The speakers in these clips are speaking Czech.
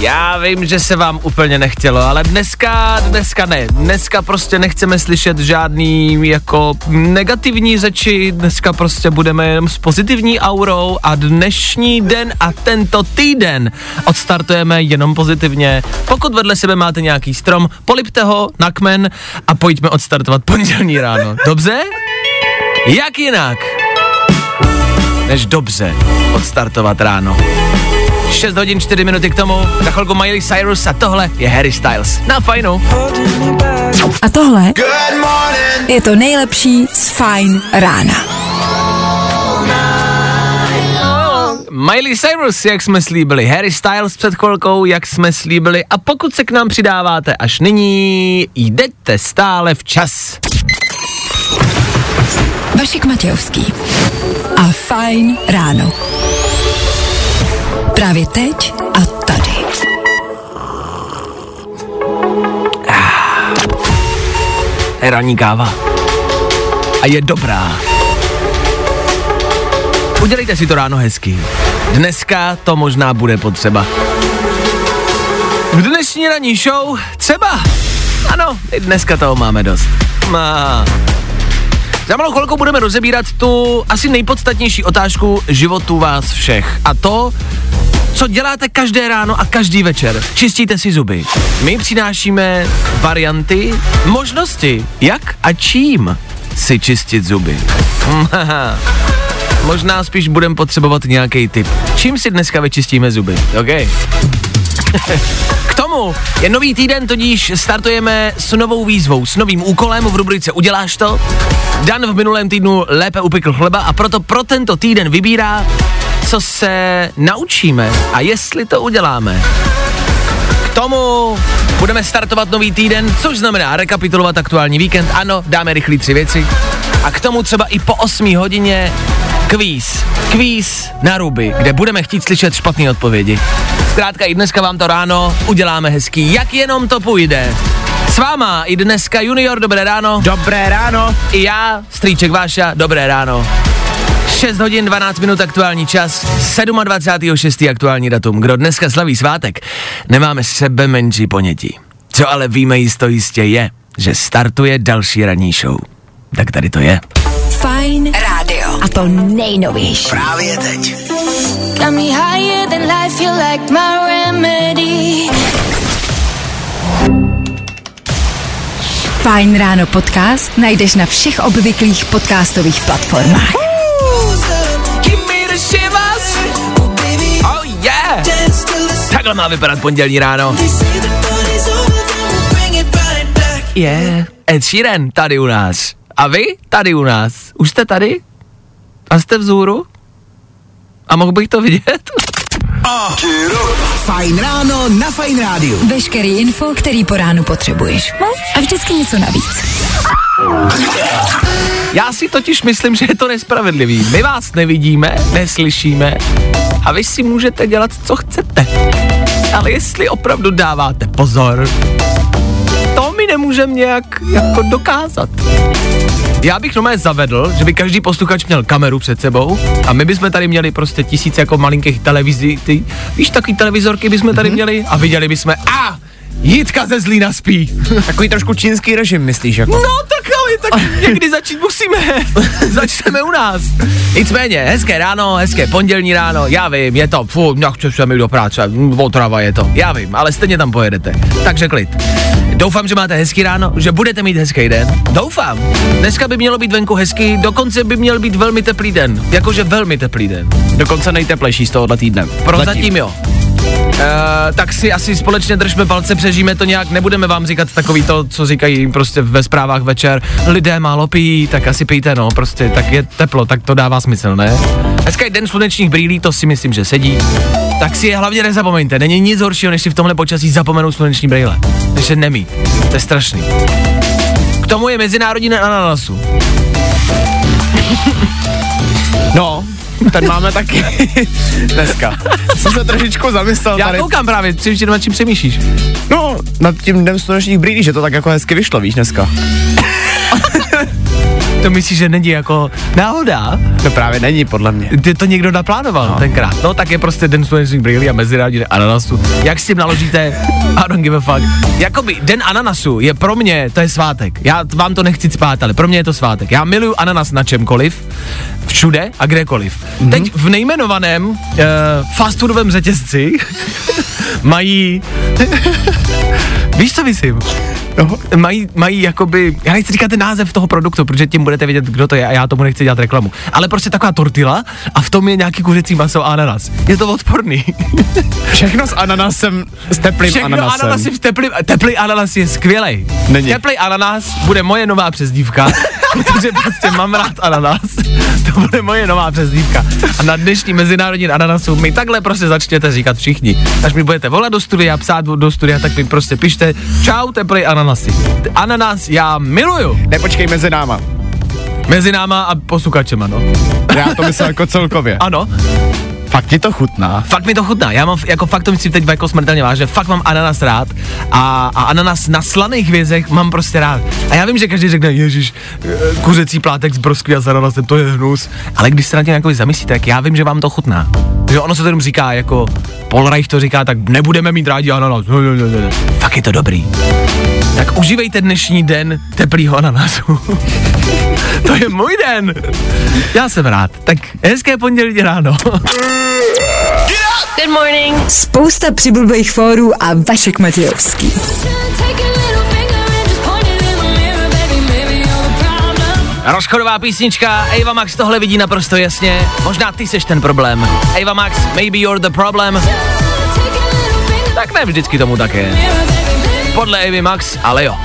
Já vím, že se vám úplně nechtělo, ale dneska, dneska ne. Dneska prostě nechceme slyšet žádný jako negativní řeči, dneska prostě budeme jenom s pozitivní aurou a dnešní den a tento týden odstartujeme jenom pozitivně. Pokud vedle sebe máte nějaký strom, polipte ho na kmen a pojďme odstartovat pondělní ráno. Dobře? Jak jinak? Než dobře odstartovat ráno. 6 hodin 4 minuty k tomu, za chvilku Miley Cyrus a tohle je Harry Styles. Na fajnu. A tohle je to nejlepší z Fine rána. Miley Cyrus, jak jsme slíbili, Harry Styles před chvilkou, jak jsme slíbili a pokud se k nám přidáváte až nyní, jdete stále včas. Vašek Matějovský a Fajn ráno. Právě teď a tady. Je ranní káva. A je dobrá. Udělejte si to ráno hezky. Dneska to možná bude potřeba. V dnešní ranní show třeba. Ano, i dneska toho máme dost. Má. Za malou chvilku budeme rozebírat tu asi nejpodstatnější otázku životu vás všech. A to, co děláte každé ráno a každý večer. Čistíte si zuby. My přinášíme varianty, možnosti, jak a čím si čistit zuby. Možná spíš budeme potřebovat nějaký tip. Čím si dneska vyčistíme zuby? OK. K tomu je nový týden, tudíž startujeme s novou výzvou, s novým úkolem v rubrice Uděláš to? Dan v minulém týdnu lépe upekl chleba a proto pro tento týden vybírá, co se naučíme a jestli to uděláme. K tomu budeme startovat nový týden, což znamená rekapitulovat aktuální víkend. Ano, dáme rychlý tři věci. A k tomu třeba i po 8 hodině kvíz. Kvíz na ruby, kde budeme chtít slyšet špatné odpovědi. Zkrátka i dneska vám to ráno uděláme hezký, jak jenom to půjde. S váma i dneska Junior, dobré ráno. Dobré ráno. I já, Strýček Váša, dobré ráno. 6 hodin 12 minut aktuální čas, 27.6. aktuální datum. Kdo dneska slaví svátek, nemáme sebe menší ponětí. Co ale víme jisto jistě je, že startuje další ranní show. Tak tady to je. Fajn rádio. A to nejnovější. Právě teď. Got me higher than life, you like my remedy. Fajn ráno podcast najdeš na všech obvyklých podcastových platformách. Yeah! Takhle má vypadat pondělní ráno. Yeah. Ed Sheeran tady u nás. A vy tady u nás. Už jste tady? A jste vzhůru? A mohl bych to vidět? Fajn ráno na Fajn rádiu. Veškerý info, který po ránu potřebuješ. No? A vždycky něco navíc. Já si totiž myslím, že je to nespravedlivý. My vás nevidíme, neslyšíme a vy si můžete dělat, co chcete. Ale jestli opravdu dáváte pozor, to mi nemůžeme nějak jako dokázat. Já bych normálně zavedl, že by každý posluchač měl kameru před sebou a my bychom tady měli prostě tisíc jako malinkých televizí, ty, víš, takový televizorky bychom tady měli a viděli bychom, a Jitka ze Zlína spí. Takový trošku čínský režim, myslíš, jako? No tak ale tak někdy začít musíme. Začneme u nás. Nicméně, hezké ráno, hezké pondělní ráno, já vím, je to, fu, nechci se mi do práce, otrava je to, já vím, ale stejně tam pojedete. Takže klid. Doufám, že máte hezký ráno, že budete mít hezký den. Doufám. Dneska by mělo být venku hezký, dokonce by měl být velmi teplý den. Jakože velmi teplý den. Dokonce nejteplejší z tohohle týdne. Prozatím jo. Uh, tak si asi společně držme palce, přežijeme to nějak, nebudeme vám říkat takový to, co říkají prostě ve zprávách večer, lidé málo pijí, tak asi pijte, no, prostě, tak je teplo, tak to dává smysl, ne? Dneska je den slunečních brýlí, to si myslím, že sedí. Tak si je hlavně nezapomeňte, není nic horšího, než si v tomhle počasí zapomenout sluneční brýle. než je nemít. To je strašný. K tomu je Mezinárodní den ananasu. No, ten máme taky dneska. Jsem se trošičku zamyslel Já tady. koukám právě, přemýšlím, nad čím přemýšlíš. No, nad tím dnem slunečních brýlí, že to tak jako hezky vyšlo, víš, dneska. To myslíš, že není jako náhoda? To právě není, podle mě. Ty to někdo naplánoval no. tenkrát. No tak je prostě den slunečních brýlí a mezinárodní den ananasu. Jak s tím naložíte? I don't give a fuck. Jakoby den ananasu je pro mě, to je svátek. Já vám to nechci spát, ale pro mě je to svátek. Já miluju ananas na čemkoliv, všude a kdekoliv. Mm-hmm. Teď v nejmenovaném uh, fast foodovém řetězci mají Víš, co myslím? No. Mají, mají jakoby, já nechci říkat ten název toho produktu, protože tím budete vědět, kdo to je a já tomu nechci dělat reklamu. Ale prostě taková tortila a v tom je nějaký kuřecí maso a ananas. Je to odporný. Všechno s ananasem, s teplým Všechno ananasem. ananasy v teplý, teplý ananas je skvělej. Není. Teplý ananas bude moje nová přezdívka, protože prostě mám rád ananas. To bude moje nová přezdívka. A na dnešní mezinárodní ananasu mi takhle prostě začněte říkat všichni. Až mi budete volat do studia, psát do studia, tak mi prostě pište, čau teplý ananasy. Ananas já miluju. Nepočkej mezi náma. Mezi náma a posukačema, no. Já to myslím jako celkově. Ano, Fakt ti to chutná. fakt mi to chutná. Já mám, jako fakt to myslím teď jako smrtelně vážně, fakt mám ananas rád a, a ananas na slaných hvězdech mám prostě rád. A já vím, že každý řekne, ježiš, eh, kuřecí plátek z broskví a s ananasem, to je hnus. Ale když se na tím jako zamyslíte, tak já vím, že vám to chutná. Že ono se to jenom říká, jako Paul Reich to říká, tak nebudeme mít rádi ananas. Fakt je to dobrý. Tak užívejte dnešní den teplýho ananasu. to je můj den. Já jsem rád. Tak hezké pondělí ráno. Good morning. Spousta přibulbých fórů a Vašek Matějovský. Rozchodová písnička, Ava Max tohle vidí naprosto jasně. Možná ty seš ten problém. Ava Max, maybe you're the problem. Tak ne vždycky tomu tak Podle Avy Max, ale jo.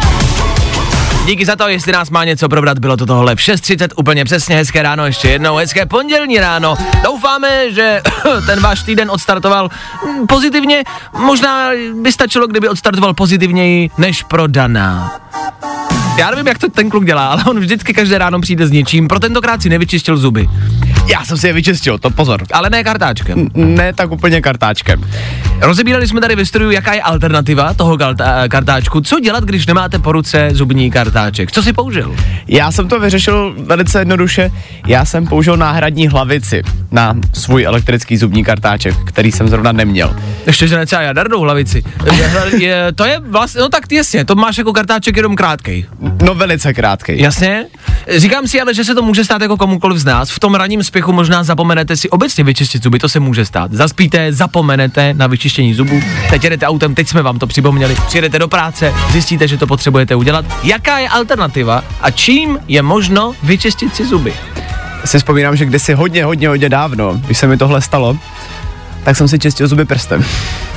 Díky za to, jestli nás má něco probrat, bylo to tohle v 6.30 úplně přesně, hezké ráno, ještě jednou, hezké pondělní ráno. Doufáme, že ten váš týden odstartoval mm, pozitivně, možná by stačilo, kdyby odstartoval pozitivněji než prodaná. Já nevím, jak to ten kluk dělá, ale on vždycky každé ráno přijde s něčím, pro tentokrát si nevyčistil zuby. Já jsem si je vyčistil, to pozor. Ale ne kartáčkem. Ne tak úplně kartáčkem. Rozebírali jsme tady ve studiu, jaká je alternativa toho karta- kartáčku. Co dělat, když nemáte po ruce zubní kartáček? Co si použil? Já jsem to vyřešil velice jednoduše. Já jsem použil náhradní hlavici na svůj elektrický zubní kartáček, který jsem zrovna neměl. Ještě, že ne třeba jadernou hlavici. Je, to je vlastně, no tak jasně, to máš jako kartáček jenom krátkej. No velice krátký. Jasně? Říkám si ale, že se to může stát jako komukoliv z nás. V tom ranním spěchu možná zapomenete si obecně vyčistit zuby, to se může stát. Zaspíte, zapomenete na vyčištění zubů, teď jedete autem, teď jsme vám to připomněli, přijedete do práce, zjistíte, že to potřebujete udělat. Jaká je alternativa a čím je možno vyčistit si zuby? Si vzpomínám, že kdysi hodně, hodně, hodně dávno, když se mi tohle stalo, tak jsem si čistil zuby prstem.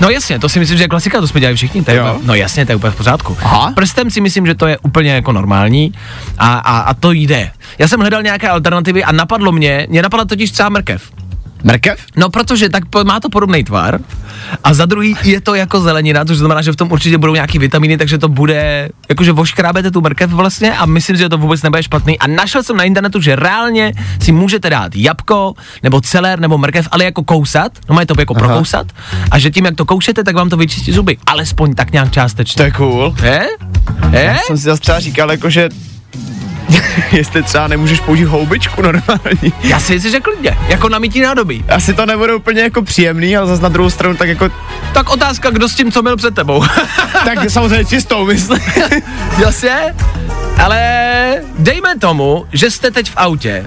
No jasně, to si myslím, že je klasika, to jsme dělali všichni. To úplně- no jasně, to je úplně v pořádku. Aha. Prstem si myslím, že to je úplně jako normální a, a, a to jde. Já jsem hledal nějaké alternativy a napadlo mě, mě napadla totiž třeba mrkev. Mrkev? No, protože tak po- má to podobný tvar a za druhý je to jako zelenina, což znamená, že v tom určitě budou nějaký vitamíny, takže to bude, jakože voškrábete tu mrkev vlastně a myslím si, že to vůbec nebude špatný. A našel jsem na internetu, že reálně si můžete dát jabko, nebo celer, nebo mrkev, ale jako kousat, no mají to jako Aha. prokousat a že tím, jak to koušete, tak vám to vyčistí zuby. Alespoň tak nějak To částečně. je cool. Je? Je? Já jsem si zase třeba říkal, jako že jestli třeba nemůžeš použít houbičku normální. Já si myslím, že klidně, jako na mytí nádobí. Asi to nebude úplně jako příjemný, ale zase na druhou stranu tak jako, Tak otázka, kdo s tím co měl před tebou. tak samozřejmě čistou myslím. Jasně? Ale dejme tomu, že jste teď v autě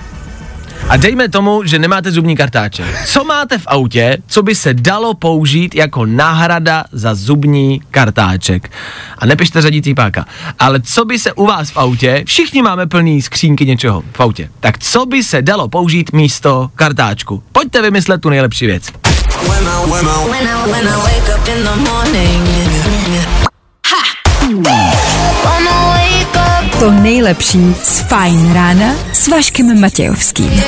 a dejme tomu, že nemáte zubní kartáček. Co máte v autě, co by se dalo použít jako náhrada za zubní kartáček? A nepište řadící páka. Ale co by se u vás v autě, všichni máme plný skřínky něčeho v autě, tak co by se dalo použít místo kartáčku? Pojďte vymyslet tu nejlepší věc. When I, when I wake up in the To nejlepší z Fajn rána s Vaškem Matějovským.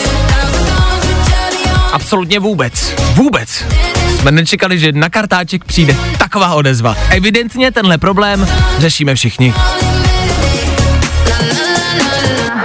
Absolutně vůbec. Vůbec. Jsme nečekali, že na kartáček přijde taková odezva. Evidentně tenhle problém řešíme všichni.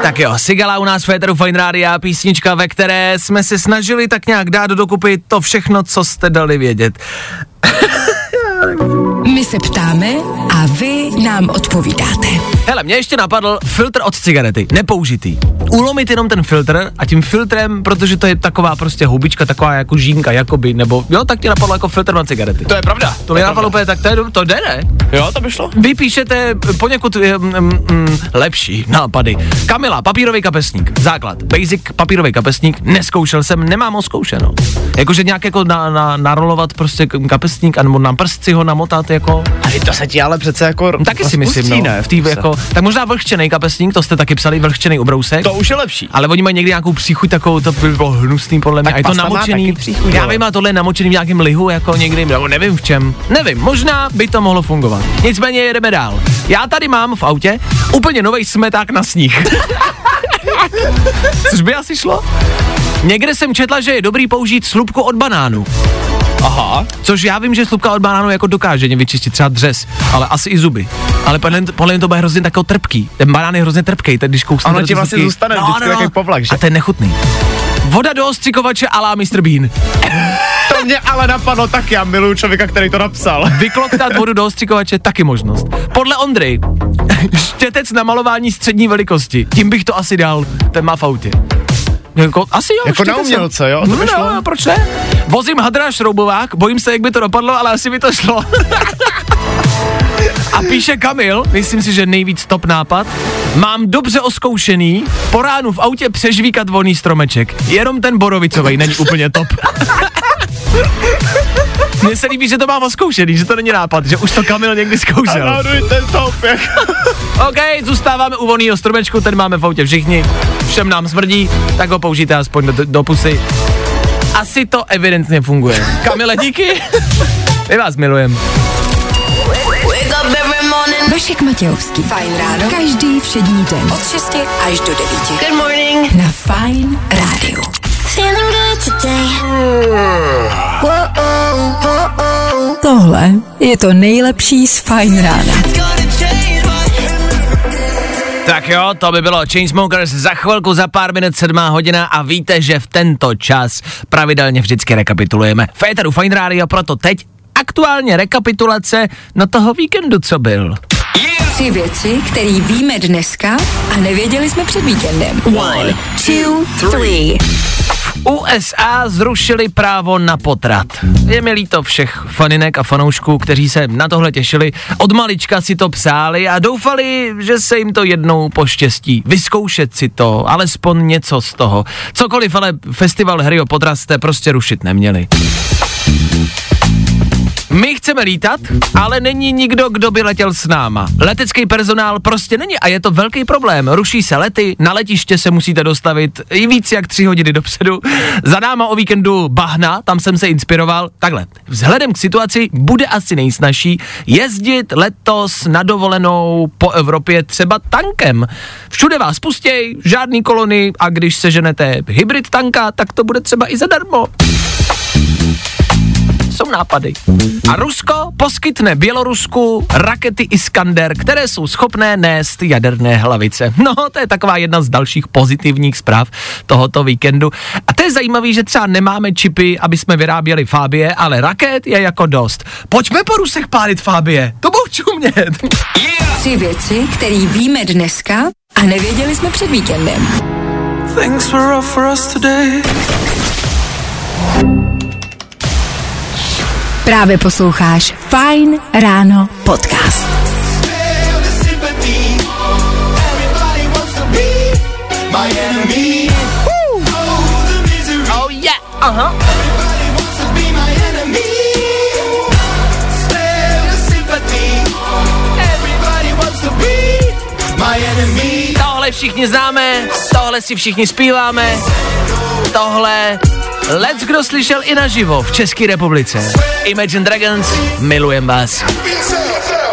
Tak jo, Sigala u nás v Féteru Fine Rádia, písnička, ve které jsme se snažili tak nějak dát dokupy to všechno, co jste dali vědět. My se ptáme a vy nám odpovídáte. Hele, mě ještě napadl filtr od cigarety, nepoužitý. Ulomit jenom ten filtr a tím filtrem, protože to je taková prostě hubička, taková jako žínka, jakoby, nebo jo, tak ti napadlo jako filtr na cigarety. To je pravda. To mi napadlo úplně, tak to, je, to jde, ne? Jo, to by šlo. Vy píšete poněkud mm, mm, lepší nápady. Kamila, papírový kapesník, základ, basic papírový kapesník, neskoušel jsem, nemám ho zkoušeno. Jakože nějak jako na, na, narolovat prostě kapesník, nebo na prst si ho namotat jako, A to se ti ale přece jako taky si myslím, no, ne? v tý, jako, tak možná vlhčený kapesník, to jste taky psali, vlhčený ubrousek. To už je lepší. Ale oni mají někdy nějakou příchuť takovou, to by bylo hnusný podle mě. Tak A je to má namočený. příchuť, já ale. vím, a tohle je namočený v nějakém lihu, jako někdy, nebo nevím v čem. Nevím, možná by to mohlo fungovat. Nicméně jedeme dál. Já tady mám v autě úplně nový smeták na sníh. Což by asi šlo? Někde jsem četla, že je dobrý použít slupku od banánu. Aha. Což já vím, že slupka od banánu jako dokáže vyčistit třeba dřez, ale asi i zuby. Ale podle, podle mě to bude hrozně takový trpký. Ten banán je hrozně trpký, ten když kousne. Ono ti vlastně slupky- zůstane vždycky takový povlak, že? A ten nechutný. Voda do ostřikovače alá Mr. Bean. To mě ale napadlo tak, já miluju člověka, který to napsal. Vykloktat vodu do ostřikovače taky možnost. Podle Ondry, štětec na malování střední velikosti. Tím bych to asi dal, ten má v autě. Jako, asi jo. Jako na umělce, jo? To No, by šlo. no, proč ne? Vozím hadra šroubovák, bojím se, jak by to dopadlo, ale asi by to šlo. A píše Kamil, myslím si, že nejvíc top nápad. Mám dobře oskoušený, po ránu v autě přežvíkat volný stromeček. Jenom ten borovicový není úplně top. Mně se líbí, že to mám oskoušený, že to není nápad, že už to Kamil někdy zkoušel. Náhodou ten top, jak... OK, zůstáváme u volného stromečku, ten máme v autě všichni, všem nám smrdí, tak ho použijte aspoň do, do pusy. Asi to evidentně funguje. Kamile, díky. My vás milujeme. Vašek Matějovský. Fajn ráno. Každý všední den. Od 6 až do 9. Good morning. Na Fajn rádiu. Feeling good today. Tohle je to nejlepší z Fajn rána. Tak jo, to by bylo Chainsmokers za chvilku, za pár minut sedmá hodina a víte, že v tento čas pravidelně vždycky rekapitulujeme. Féteru Fine Radio, proto teď aktuálně rekapitulace na toho víkendu, co byl. Tři věci, které víme dneska a nevěděli jsme před víkendem. One, two, three. USA zrušili právo na potrat. Je mi líto všech faninek a fanoušků, kteří se na tohle těšili. Od malička si to psáli a doufali, že se jim to jednou poštěstí. Vyzkoušet si to, alespoň něco z toho. Cokoliv, ale festival hry o potrat jste prostě rušit neměli. My chceme lítat, ale není nikdo, kdo by letěl s náma. Letecký personál prostě není a je to velký problém. Ruší se lety, na letiště se musíte dostavit i víc jak tři hodiny dopředu. Za náma o víkendu bahna, tam jsem se inspiroval. Takhle, vzhledem k situaci bude asi nejsnažší jezdit letos na dovolenou po Evropě třeba tankem. Všude vás pustěj, žádný kolony a když seženete hybrid tanka, tak to bude třeba i zadarmo jsou nápady. A Rusko poskytne Bělorusku rakety Iskander, které jsou schopné nést jaderné hlavice. No, to je taková jedna z dalších pozitivních zpráv tohoto víkendu. A to je zajímavé, že třeba nemáme čipy, aby jsme vyráběli Fábie, ale raket je jako dost. Pojďme po Rusech pálit Fábie, to budou čumět. Tři věci, které víme dneska a nevěděli jsme před víkendem. Things were rough for us today. Právě posloucháš Fajn ráno podcast. Oh yeah, aha. Tohle všichni známe, tohle si všichni zpíváme, tohle Let's kdo slyšel i naživo v České republice. Imagine Dragons, milujem vás.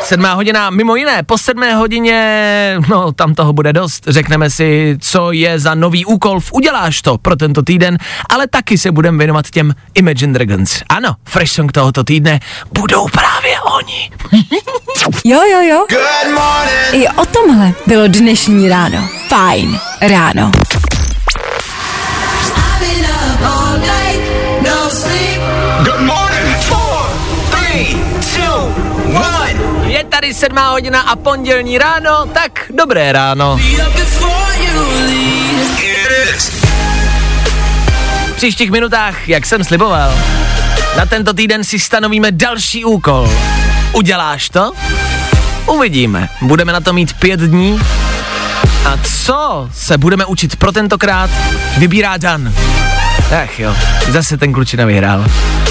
Sedmá hodina, mimo jiné, po sedmé hodině, no tam toho bude dost. Řekneme si, co je za nový úkol v Uděláš to pro tento týden, ale taky se budeme věnovat těm Imagine Dragons. Ano, fresh song tohoto týdne budou právě oni. Jo, jo, jo. Good morning. I o tomhle bylo dnešní ráno. Fajn ráno. Tady sedmá hodina a pondělní ráno, tak dobré ráno. V příštích minutách, jak jsem sliboval, na tento týden si stanovíme další úkol. Uděláš to? Uvidíme. Budeme na to mít pět dní. A co se budeme učit pro tentokrát, vybírá Dan. Ach jo, zase ten klučina vyhrál.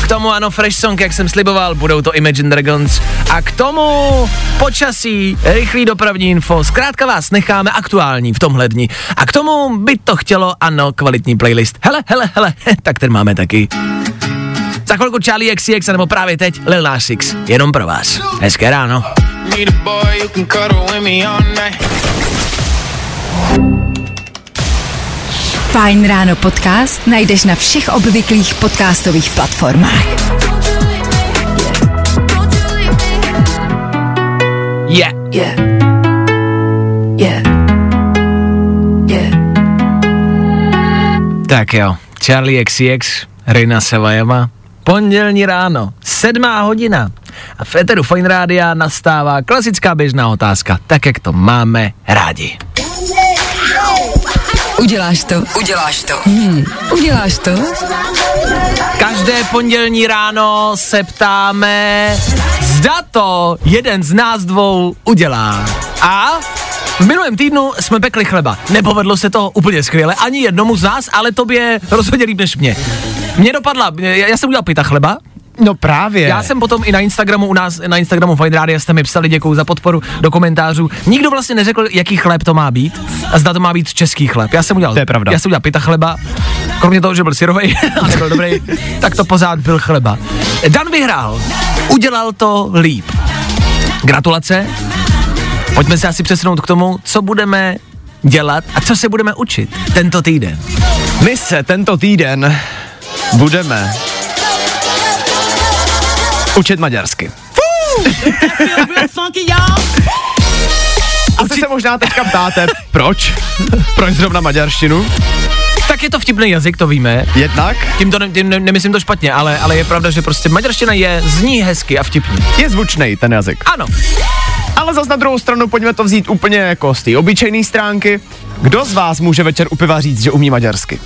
K tomu ano, Fresh Song, jak jsem sliboval, budou to Imagine Dragons. A k tomu počasí, rychlý dopravní info, zkrátka vás necháme aktuální v tomhle dni. A k tomu by to chtělo, ano, kvalitní playlist. Hele, hele, hele, tak ten máme taky. Za chvilku Charlie XCX, nebo právě teď Lil Nas X. Jenom pro vás. Hezké ráno. Need a boy who can. Fajn ráno podcast najdeš na všech obvyklých podcastových platformách. Je. Yeah. Yeah. Yeah. Tak jo, Charlie XCX, Rina Sevajeva, pondělní ráno, sedmá hodina. A v Eteru Fine Rádia nastává klasická běžná otázka, tak jak to máme rádi. Uděláš to? Uděláš to. Hmm. Uděláš to? Každé pondělní ráno se ptáme, zda to jeden z nás dvou udělá. A v minulém týdnu jsme pekli chleba. Nepovedlo se to úplně skvěle, ani jednomu z nás, ale tobě rozhodně líp než mě. Mně dopadla, já já jsem udělal pita chleba, No právě. Já jsem potom i na Instagramu, u nás na Instagramu Fine Radio jste mi psali, děkuju za podporu do komentářů. Nikdo vlastně neřekl, jaký chléb to má být a zda to má být český chléb. Já jsem udělal, To je pravda. Já jsem udělal pita chleba, kromě toho, že byl syrovej a nebyl dobrý, tak to pořád byl chleba. Dan vyhrál, udělal to líp. Gratulace. Pojďme se asi přesunout k tomu, co budeme dělat a co se budeme učit tento týden. My se tento týden budeme učit maďarsky. Asi se možná teďka ptáte, proč? Proč zrovna maďarštinu? Tak je to vtipný jazyk, to víme. Jednak Tím to ne, tím ne, nemyslím to špatně, ale, ale je pravda, že prostě maďarština je, zní hezky a vtipně. je zvučný ten jazyk. Ano, Ale zas na druhou stranu pojďme to vzít úplně jako z té obyčejné stránky. Kdo z vás může večer u piva říct, že umí maďarsky?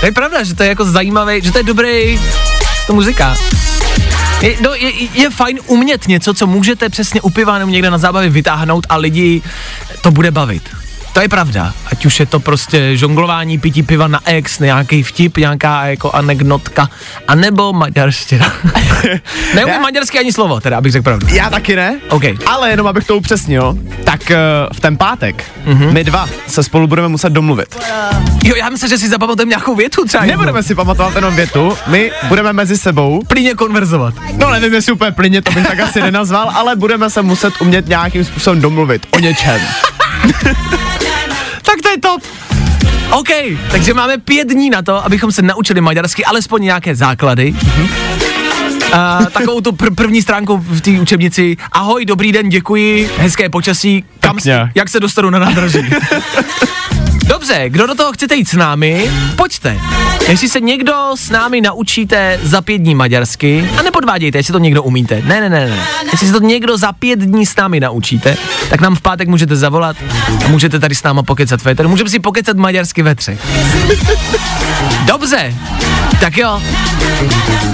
to je pravda, že to je jako zajímavý, že to je dobrý, to muzika. Je, no, je, je fajn umět něco, co můžete přesně u piva nebo někde na zábavě vytáhnout a lidi to bude bavit. To je pravda. Ať už je to prostě žonglování, pití piva na ex, nějaký vtip, nějaká jako anekdotka, anebo maďarština. Neumím Já- maďarsky ani slovo, teda, abych řekl pravdu. Já taky ne. OK. Ale jenom abych to upřesnil, tak uh, v ten pátek mm-hmm. my dva se spolu budeme muset domluvit. Jo, já myslím, že si zapamatujeme nějakou větu třeba. Nebudeme si pamatovat jenom větu, my budeme mezi sebou plíně konverzovat. No nevím, jestli úplně plyně, to bych tak asi nenazval, ale budeme se muset umět nějakým způsobem domluvit o něčem. Tak to je top. OK, takže máme pět dní na to, abychom se naučili maďarsky, alespoň nějaké základy. Uh, takovou tu pr- první stránku v té učebnici. Ahoj, dobrý den, děkuji, hezké počasí. Kam, jak se dostanu na nádraží? Dobře, kdo do toho chcete jít s námi, pojďte. Jestli se někdo s námi naučíte za pět dní maďarsky, a nepodvádějte, jestli to někdo umíte. Ne, ne, ne, ne. Jestli se to někdo za pět dní s námi naučíte, tak nám v pátek můžete zavolat a můžete tady s náma pokecat ve éteru. Můžeme si pokecat maďarsky ve třech. Dobře, tak jo.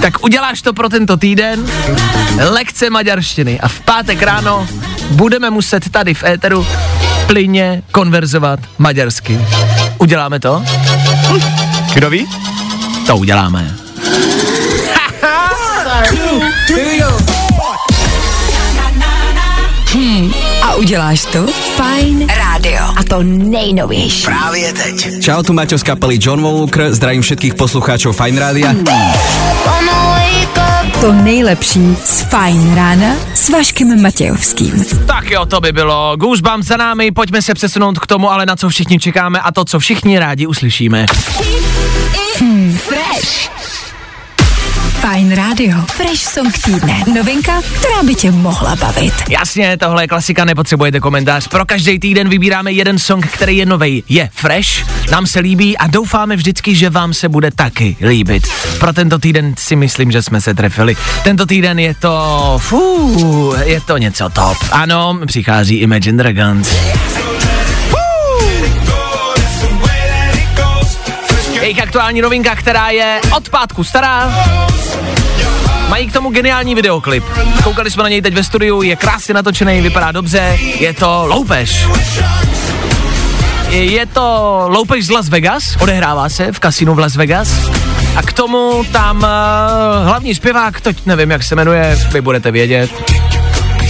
Tak uděláš to pro tento týden, lekce maďarštiny a v pátek ráno budeme muset tady v éteru plyně konverzovat maďarsky. Uděláme to? Kdo ví? To uděláme. A uděláš to? Fajn rádio. A to nejnovější. Právě teď. Čau, tu Maťo z kapely John Walker, zdravím všetkých poslucháčov Fine Rádia. To nejlepší z Fajn rána s Vaškem Matějovským. Tak jo, to by bylo. Goosebumps za námi, pojďme se přesunout k tomu, ale na co všichni čekáme a to, co všichni rádi uslyšíme. Fresh. Fajn rádio. Fresh song týdne. Novinka, která by tě mohla bavit. Jasně, tohle je klasika, nepotřebujete komentář. Pro každý týden vybíráme jeden song, který je novej, je fresh, nám se líbí a doufáme vždycky, že vám se bude taky líbit. Pro tento týden si myslím, že jsme se trefili. Tento týden je to, fú, je to něco top. Ano, přichází Imagine Dragons. Jejich aktuální novinka, která je od pátku stará, Mají k tomu geniální videoklip. Koukali jsme na něj teď ve studiu, je krásně natočený, vypadá dobře, je to loupež. Je to loupež z Las Vegas, odehrává se v kasinu v Las Vegas. A k tomu tam uh, hlavní zpěvák, to nevím, jak se jmenuje, vy budete vědět,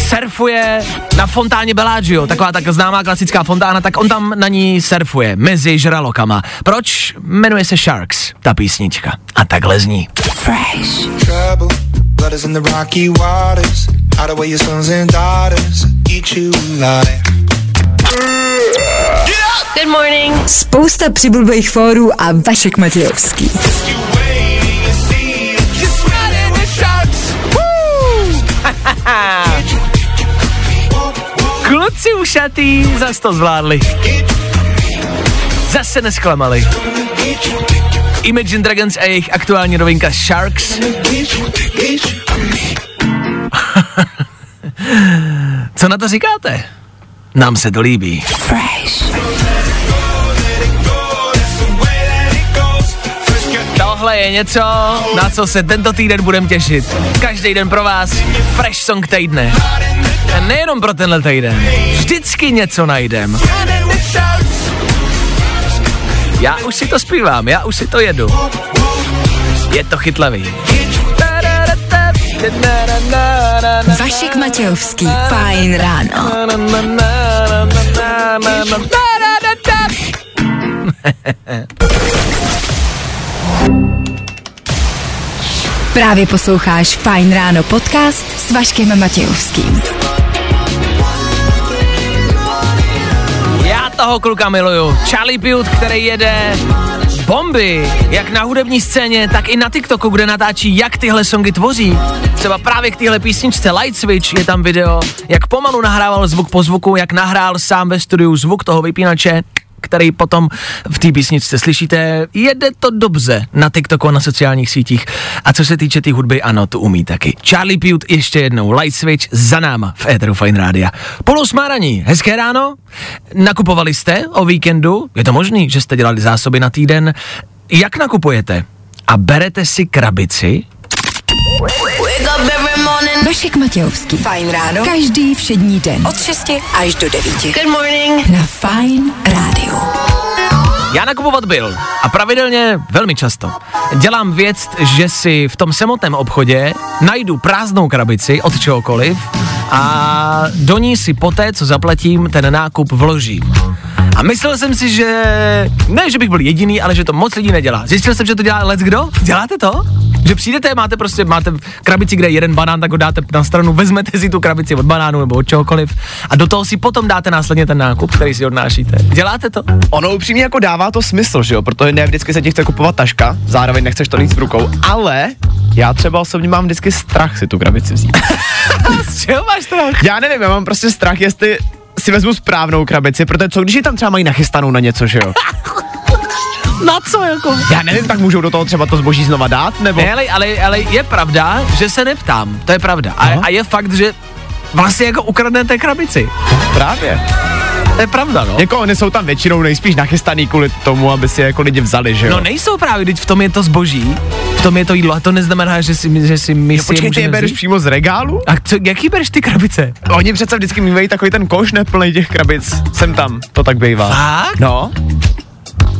surfuje na fontáně Bellagio, taková tak známá klasická fontána, tak on tam na ní surfuje mezi žralokama. Proč? Jmenuje se Sharks, ta písnička. A takhle zní. Fresh. trouble. Blood is in the rocky waters. Hide away your sons and daughters. Eat you alive. Good morning. Spousta přibulbých fórů a Vašek Matějovský. Kluci ušatý zas to zvládli. Zase nesklamali. Imagine Dragons a jejich aktuální novinka Sharks. Co na to říkáte? Nám se to líbí. Fresh. Tohle je něco, na co se tento týden budeme těšit. Každý den pro vás Fresh Song týdne. A nejenom pro tenhle týden. Vždycky něco najdem. Já už si to zpívám, já už si to jedu. Je to chytlavý. Vašek Matějovský. Fajn ráno. Právě posloucháš Fajn ráno podcast s Vaškem Matějovským. Toho kluka miluju. Charlie Puth, který jede bomby, jak na hudební scéně, tak i na TikToku, kde natáčí, jak tyhle songy tvoří. Třeba právě k téhle písničce Light Switch je tam video, jak pomalu nahrával zvuk po zvuku, jak nahrál sám ve studiu zvuk toho vypínače, který potom v té písničce slyšíte. Jede to dobře na TikToku a na sociálních sítích. A co se týče té tý hudby, ano, to umí taky. Charlie Puth ještě jednou, Light Switch za náma v Eteru Fine Rádia. Polo smáraní, hezké ráno. Nakupovali jste o víkendu? Je to možný, že jste dělali zásoby na týden? Jak nakupujete? A berete si krabici? Vašek Matějovský. Fajn ráno. Každý všední den. Od 6 až do 9. Good morning. Na Fajn rádiu. Já nakupovat byl a pravidelně velmi často. Dělám věc, že si v tom samotném obchodě najdu prázdnou krabici od čehokoliv a do ní si poté, co zaplatím, ten nákup vložím. A myslel jsem si, že ne, že bych byl jediný, ale že to moc lidí nedělá. Zjistil jsem, že to dělá let kdo? Děláte to? Že přijdete, máte prostě, máte krabici, kde je jeden banán, tak ho dáte na stranu, vezmete si tu krabici od banánu nebo od čehokoliv a do toho si potom dáte následně ten nákup, který si odnášíte. Děláte to? Ono upřímně jako dává to smysl, že jo, protože ne vždycky se ti chce kupovat taška, zároveň nechceš to mít v rukou, ale já třeba osobně mám vždycky strach si tu krabici vzít. Z čeho máš strach? Já nevím, já mám prostě strach, jestli si vezmu správnou krabici, protože co když ji tam třeba mají nachystanou na něco, že jo? Na co jako? Já nevím, tak můžou do toho třeba to zboží znova dát, nebo? Ne, ale, ale, ale je pravda, že se neptám. To je pravda. A, a je fakt, že vlastně jako ukradnete krabici. Právě. To je pravda, no. Jako oni jsou tam většinou nejspíš nachystaný kvůli tomu, aby si je jako lidi vzali, že jo? No nejsou právě, teď v tom je to zboží, v tom je to jídlo a to neznamená, že si, že si my no, si je počkej, ty je bereš přímo z regálu? A co, jaký bereš ty krabice? Oni přece vždycky mývají takový ten koš neplný těch krabic. Sem tam, to tak bývá. Fakt? No,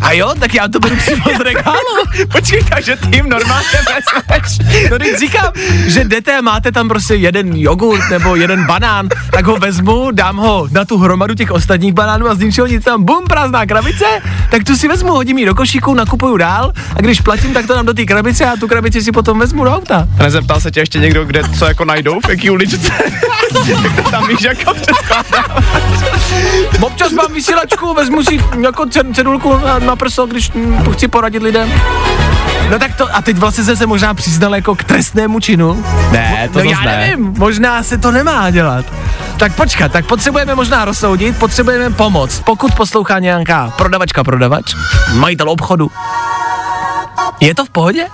A jo, tak já to beru přímo z regálu. Počkej, takže ty jim normálně vezmeš. No teď říkám, že jdete a máte tam prostě jeden jogurt nebo jeden banán, tak ho vezmu, dám ho na tu hromadu těch ostatních banánů a z ničeho nic tam bum, prázdná krabice, tak tu si vezmu, hodím ji do košíku, nakupuju dál a když platím, tak to dám do té krabice a tu krabici si potom vezmu do auta. Nezeptal se tě ještě někdo, kde co jako najdou, v jaký uličce? Jak to tam víš, jako přeskládá. Občas mám vysílačku, vezmu si jako cedulku na, na prso, když chci poradit lidem. No tak to, a teď vlastně jsem se možná přiznal jako k trestnému činu. Ne, to no já ne. nevím, možná se to nemá dělat. Tak počkat, tak potřebujeme možná rozsoudit, potřebujeme pomoc. Pokud poslouchá nějaká prodavačka, prodavač, majitel obchodu, je to v pohodě?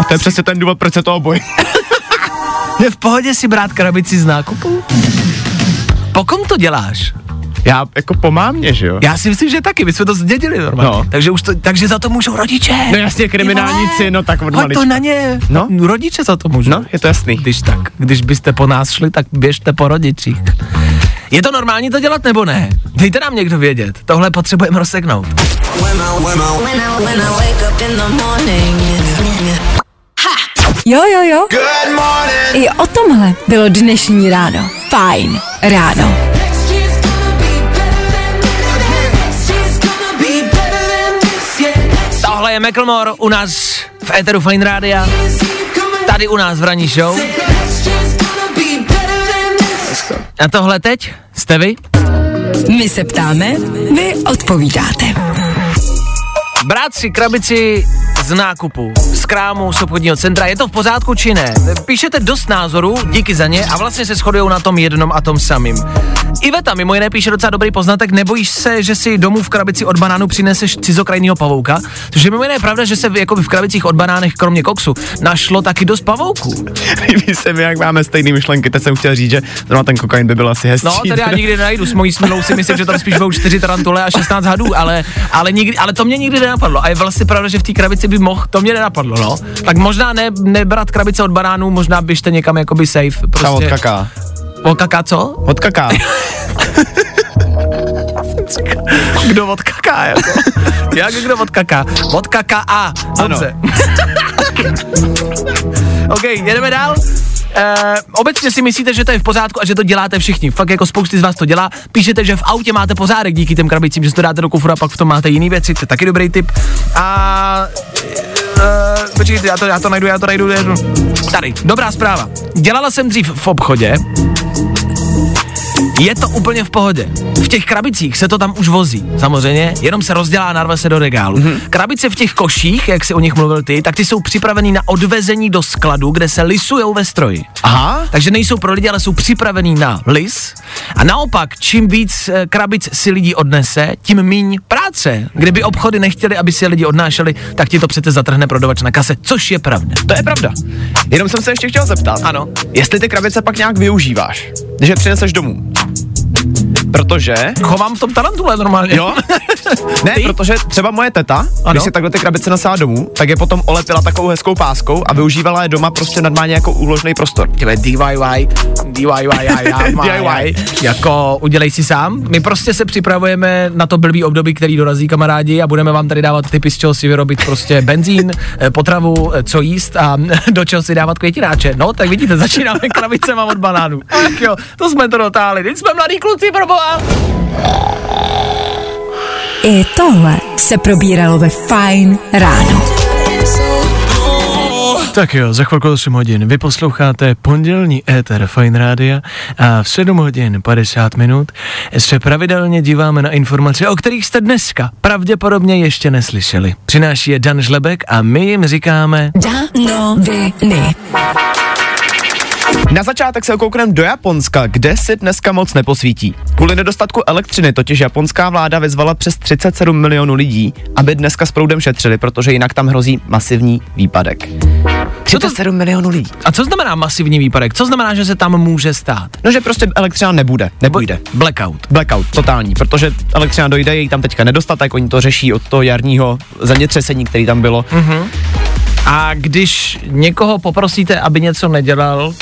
A to je přesně ten důvod, proč se toho bojí. Je v pohodě si brát krabici z nákupu? Po kom to děláš? Já jako po mámě, že jo? Já si myslím, že taky, my jsme to zdědili normálně. No. Takže, už to, takže za to můžou rodiče. No jasně, kriminálníci, no tak od Hoď to na ně. No. Rodiče za to můžou. No, je to jasný. Když tak, když byste po nás šli, tak běžte po rodičích. Je to normální to dělat nebo ne? Dejte nám někdo vědět. Tohle potřebujeme rozseknout. Jo, jo, jo. Good morning. I o tomhle bylo dnešní ráno. Fajn ráno. Tohle je Macklemore u nás v Eteru Fine Rádia. Tady u nás v ranní show. A tohle teď jste vy? My se ptáme, vy odpovídáte. Brát si krabici z nákupu, z krámu, z obchodního centra, je to v pořádku či ne? Píšete dost názorů, díky za ně a vlastně se shodují na tom jednom a tom samým. Iveta mimo jiné píše docela dobrý poznatek, nebojíš se, že si domů v krabici od banánu přineseš cizokrajního pavouka? Což je mimo jiné pravda, že se v, jako v krabicích od banánech, kromě koksu, našlo taky dost pavouků. Líbí se mi, jak máme stejné myšlenky. Teď jsem chtěl říct, že zrovna ten kokain by byl asi hezčí. No, tady já nikdy nenajdu, s mojí smilou si myslím, že tam spíš budou 4 tarantule a 16 hadů, ale, ale, nikdy, ale to mě nikdy nenapadlo. A je vlastně pravda, že v té krabici by mohl, to mě nenapadlo, no. Tak možná ne, nebrat krabice od banánů, možná běžte někam jakoby safe. Třeba Prostě. od kaká. Od kaká co? Od kaká. Kdo od kaká, jako? Jak kdo od kaká? Od kaká a. Dobře. OK, jedeme dál. Uh, obecně si myslíte, že to je v pořádku a že to děláte všichni. Fakt jako spousty z vás to dělá. Píšete, že v autě máte pořádek díky těm krabicím, že to dáte do kufru a pak v tom máte jiné věci, to je taky dobrý tip. A uh, počkejte, já to, já to najdu, já to najdu. Tady, dobrá zpráva. Dělala jsem dřív v obchodě, je to úplně v pohodě. V těch krabicích se to tam už vozí, samozřejmě, jenom se rozdělá a narve se do regálu. Mm-hmm. Krabice v těch koších, jak si o nich mluvil ty, tak ty jsou připravený na odvezení do skladu, kde se lisujou ve stroji. Aha. Takže nejsou pro lidi, ale jsou připravený na lis. A naopak, čím víc eh, krabic si lidi odnese, tím míň práce. Kdyby obchody nechtěli, aby si je lidi odnášeli, tak ti to přece zatrhne prodavač na kase, což je pravda. To je pravda. Jenom jsem se ještě chtěl zeptat. Ano. Jestli ty krabice pak nějak využíváš, když je přineseš domů. Protože... Chovám v tom tarantule normálně. Jo? ne, Ty? protože třeba moje teta, ano? Když si takhle ty krabice nosila domů, tak je potom olepila takovou hezkou páskou a využívala je doma prostě normálně jako úložný prostor. Tyhle DIY, DIY, DIY. Jako udělej si sám. My prostě se připravujeme na to blbý období, který dorazí kamarádi a budeme vám tady dávat tipy, z čeho si vyrobit prostě benzín, eh, potravu, eh, co jíst a do čeho si dávat květináče. No, tak vidíte, začínáme krabicema od banánů. Tak jo, to jsme to dotáhli. Teď jsme mladí kluci, proboha. I tohle se probíralo ve Fajn ráno. Tak jo, za chvilku 8 hodin. Vy posloucháte pondělní éter Fine Rádia a v 7 hodin 50 minut se pravidelně díváme na informace, o kterých jste dneska pravděpodobně ještě neslyšeli. Přináší je Dan Žlebek a my jim říkáme... Danoviny. Na začátek se koukneme do Japonska, kde si dneska moc neposvítí. Kvůli nedostatku elektřiny totiž japonská vláda vyzvala přes 37 milionů lidí, aby dneska s proudem šetřili, protože jinak tam hrozí masivní výpadek. 37 milionů lidí. A co znamená masivní výpadek? Co znamená, že se tam může stát? No, že prostě elektřina nebude, nepůjde. Blackout. Blackout, totální, protože elektřina dojde, je tam teďka nedostatek, oni to řeší od toho jarního zemětřesení, který tam bylo. A když někoho poprosíte, aby něco nedělal,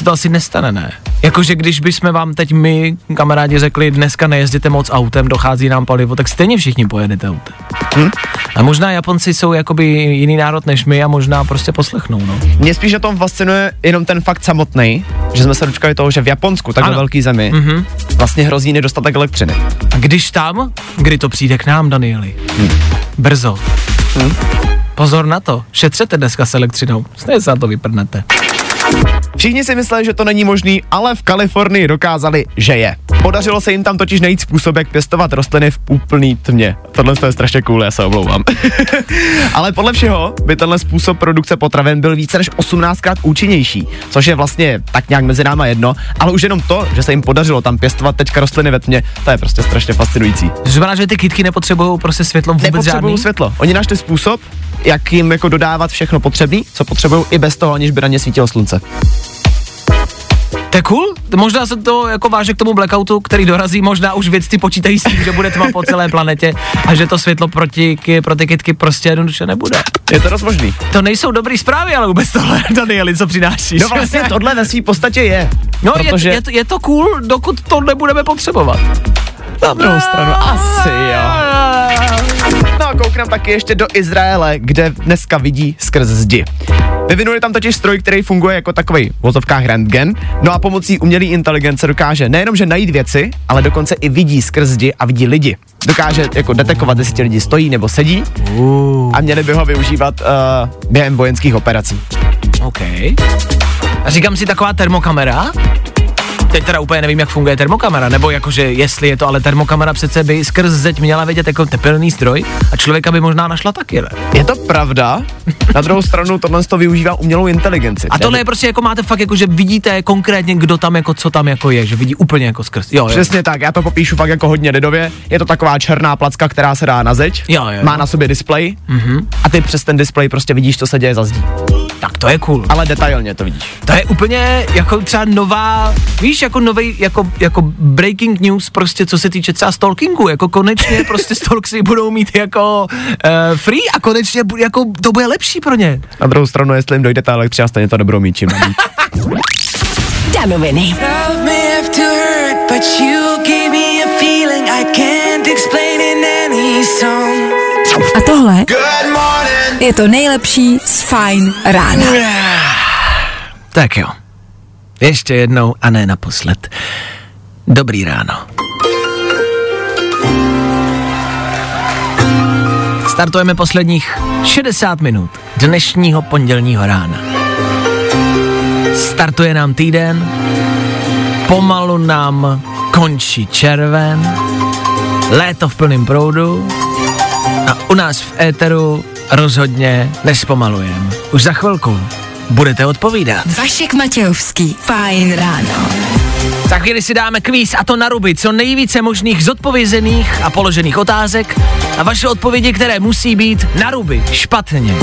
se to asi nestane, ne? Jakože když bychom vám teď my, kamarádi, řekli, dneska nejezděte moc autem, dochází nám palivo, tak stejně všichni pojedete autem. Hm? A možná Japonci jsou jakoby jiný národ než my a možná prostě poslechnou, no. Mě spíš na tom fascinuje jenom ten fakt samotný, že jsme se dočkali toho, že v Japonsku, Ano. velký zemi, Mhm. vlastně hrozí nedostatek elektřiny. A když tam, kdy to přijde k nám, Danieli? Brzo. Pozor na to, šetřete dneska s elektřinou, stejně se na to vyprdnete. Všichni si mysleli, že to není možný, ale v Kalifornii dokázali, že je. Podařilo se jim tam totiž najít způsob, jak pěstovat rostliny v úplný tmě. Tohle je strašně cool, já se omlouvám. ale podle všeho by tenhle způsob produkce potravin byl více než 18krát účinnější, což je vlastně tak nějak mezi náma jedno, ale už jenom to, že se jim podařilo tam pěstovat teďka rostliny ve tmě, to je prostě strašně fascinující. To znamená, že ty kytky nepotřebují prostě světlo vůbec Nepotřebují žádný? světlo. Oni našli způsob, jak jim jako dodávat všechno potřebné, co potřebují i bez toho, aniž by na ně svítilo slunce. To je cool, možná se to jako váže k tomu blackoutu, který dorazí, možná už vědci počítají s tím, že bude tma po celé planetě a že to světlo pro, ty, pro ty kytky prostě jednoduše nebude. Je to dost možný. To nejsou dobrý zprávy, ale vůbec tohle, Danieli, co přinášíš. No vlastně tohle ve své podstatě je. No protože... je, je, to, je to cool, dokud to nebudeme potřebovat. Na druhou stranu asi jo. No a koukneme taky ještě do Izraele, kde dneska vidí skrz zdi. Vyvinuli tam totiž stroj, který funguje jako takový v vozovkách rentgen, no a pomocí umělé inteligence dokáže nejenom, že najít věci, ale dokonce i vidí skrz zdi a vidí lidi. Dokáže jako detekovat, jestli ti lidi stojí nebo sedí a měli by ho využívat uh, během vojenských operací. OK. A říkám si taková termokamera, Teď teda úplně nevím, jak funguje termokamera, nebo jakože jestli je to, ale termokamera přece by skrz zeď měla vědět jako tepelný stroj a člověka by možná našla taky, ne? Je to pravda, na druhou stranu tohle to využívá umělou inteligenci. A tohle je prostě jako máte fakt jako, že vidíte konkrétně, kdo tam jako, co tam jako je, že vidí úplně jako skrz. Jo, jo. Přesně tak, já to popíšu fakt jako hodně lidově. Je to taková černá placka, která se dá na zeď, Jo, jo, jo. má na sobě displej Mhm. a ty přes ten displej prostě vidíš, co se děje za zdí. Tak to je cool. Ale detailně to vidíš. To je úplně jako třeba nová, víš, jako nový, jako, jako breaking news prostě, co se týče třeba stalkingu, jako konečně prostě stalksy budou mít jako uh, free a konečně bu- jako to bude lepší pro ně. Na druhou stranu, jestli jim dojde ta elektřina, stejně to nebudou mít čím nabít. Danoviny. Love may have to hurt, but you gave me a feeling I can't explain in any song. A tohle je to nejlepší z Fine rána. Tak jo. Ještě jednou a ne naposled. Dobrý ráno. Startujeme posledních 60 minut dnešního pondělního rána. Startuje nám týden, pomalu nám končí červen, léto v plném proudu u nás v éteru rozhodně nespomalujeme. Už za chvilku budete odpovídat. Vašek Matějovský. Fine ráno. Za chvíli si dáme kvíz a to na ruby, co nejvíce možných zodpovězených a položených otázek a vaše odpovědi, které musí být na ruby, špatně.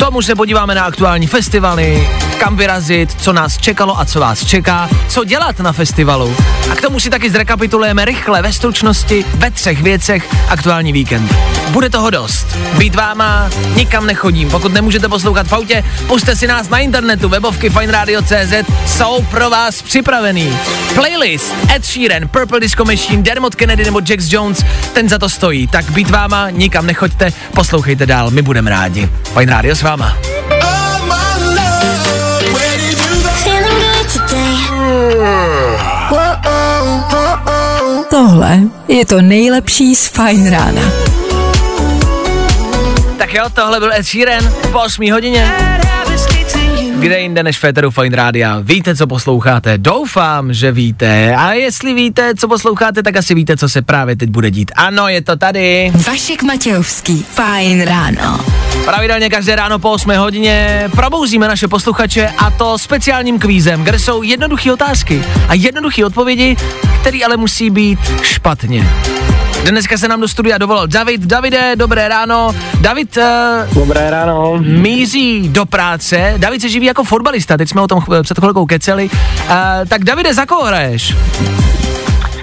Tomu se podíváme na aktuální festivaly, kam vyrazit, co nás čekalo a co vás čeká, co dělat na festivalu. A k tomu si taky zrekapitulujeme rychle ve stručnosti ve třech věcech aktuální víkend. Bude toho dost. Být váma nikam nechodím. Pokud nemůžete poslouchat v autě, puste si nás na internetu, webovky fineradio.cz jsou pro vás připravený. Playlist Ed Sheeran, Purple Disco Machine, Dermot Kennedy nebo Jax Jones, ten za to stojí. Tak být váma, nikam nechoďte, poslouchejte dál, my budeme rádi. Fine Radio s váma. Oh. Tohle je to nejlepší z Fine rána. Tak jo, tohle byl Ed Sheeran po 8 hodině. Kde jinde než Féteru Fine Rádia. Víte, co posloucháte? Doufám, že víte. A jestli víte, co posloucháte, tak asi víte, co se právě teď bude dít. Ano, je to tady. Vašek Matějovský. Fine ráno. Pravidelně každé ráno po 8 hodině probouzíme naše posluchače a to speciálním kvízem, kde jsou jednoduché otázky a jednoduché odpovědi, které ale musí být špatně. Dneska se nám do studia dovolal David. Davide, dobré ráno. David uh, Dobré ráno. míří do práce. David se živí jako fotbalista, teď jsme o tom ch- před chvilkou keceli. Uh, tak Davide, za koho hraješ?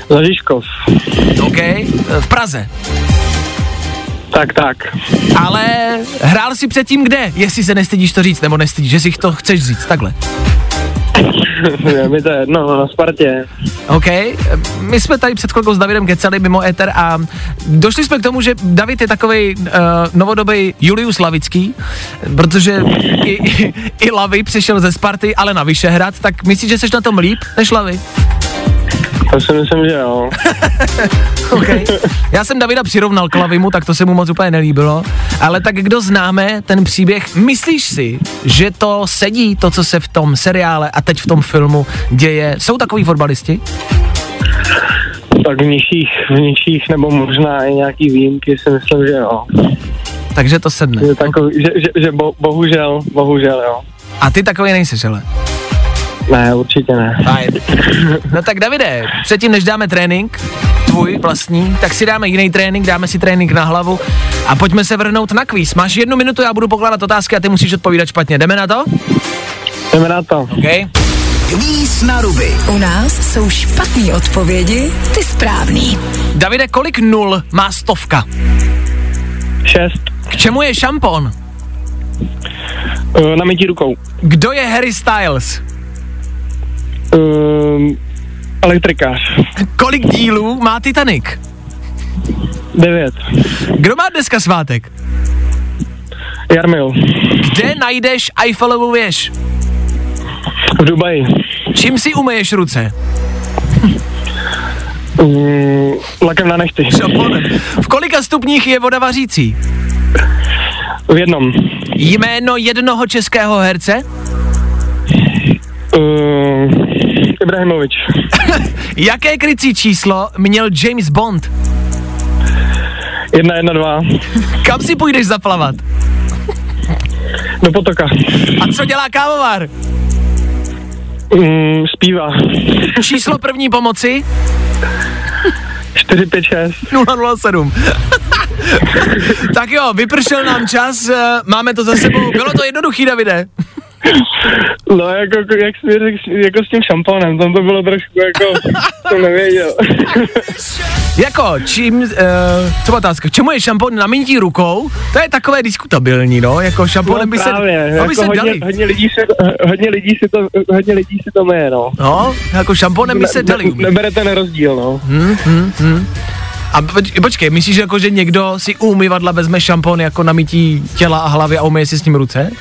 Za Žižkov. OK, eh, v Praze. Tak, tak. Ale hrál si předtím kde? Jestli se nestydíš to říct, nebo nestydíš, že si to chceš říct, takhle. je mi to jedno, no, na Spartě. OK. My jsme tady před chvilkou s Davidem kecali mimo éter a došli jsme k tomu, že David je takový uh, novodobý Julius Lavický, protože i, i, i Lavy přišel ze Sparty, ale na Vyšehrad, tak myslíš, že jsi na tom líp než Lavy? To si myslím, že jo. OK. Já jsem Davida přirovnal k Lavimu, tak to se mu moc úplně nelíbilo. Ale tak kdo známe ten příběh, myslíš si, že to sedí, to, co se v tom seriále a teď v tom filmu děje? Jsou takový fotbalisti? Tak v nižších, v nižších nebo možná i nějaký výjimky si myslím, že jo. Takže to sedne. Že, takový, že, že, že bo, bohužel, bohužel jo. A ty takový nejseš, ale. Ne, určitě ne. Fajn. No tak Davide, předtím než dáme trénink, tvůj vlastní, tak si dáme jiný trénink, dáme si trénink na hlavu a pojďme se vrhnout na kvíz. Máš jednu minutu, já budu pokládat otázky a ty musíš odpovídat špatně. Jdeme na to? Jdeme na to. OK. Kvíz na ruby. U nás jsou špatné odpovědi, ty správný. Davide, kolik nul má stovka? Šest. K čemu je šampon? Uh, na mytí rukou. Kdo je Harry Styles? Uh, elektrikář. Kolik dílů má Titanic? Devět. Kdo má dneska svátek? Jarmil. Kde najdeš Eiffelovu věž? V Dubaji. Čím si umyješ ruce? Uh, lakem na nechty. V kolika stupních je voda vařící? V jednom. Jméno jednoho českého herce? Uh, Ibrahimovič. Jaké krycí číslo měl James Bond? Jedna, jedna, dva. Kam si půjdeš zaplavat? Do potoka. A co dělá kávovar? Mm, zpívá. Číslo první pomoci? 4, 5, 6. 007. tak jo, vypršel nám čas, eh, máme to za sebou. Bylo to jednoduchý, Davide. No, jako, jak jsi řekl, jako s tím šampónem, tam to bylo trošku jako, jsem nevěděl. Jako, čím, uh, co otázka, čemu je šampon na mytí rukou? To je takové diskutabilní, no, jako šamponem by se, právě, to by jako se hodně, dali. hodně, lidí si, hodně, lidí si to, hodně lidí si to myje, no. No, jako šamponem by se dali ne, umít. neberete na rozdíl, no. Hmm, hmm, hmm. A poč, počkej, myslíš, jako, že někdo si u umyvadla vezme šampon jako na mytí těla a hlavy a umyje si s ním ruce?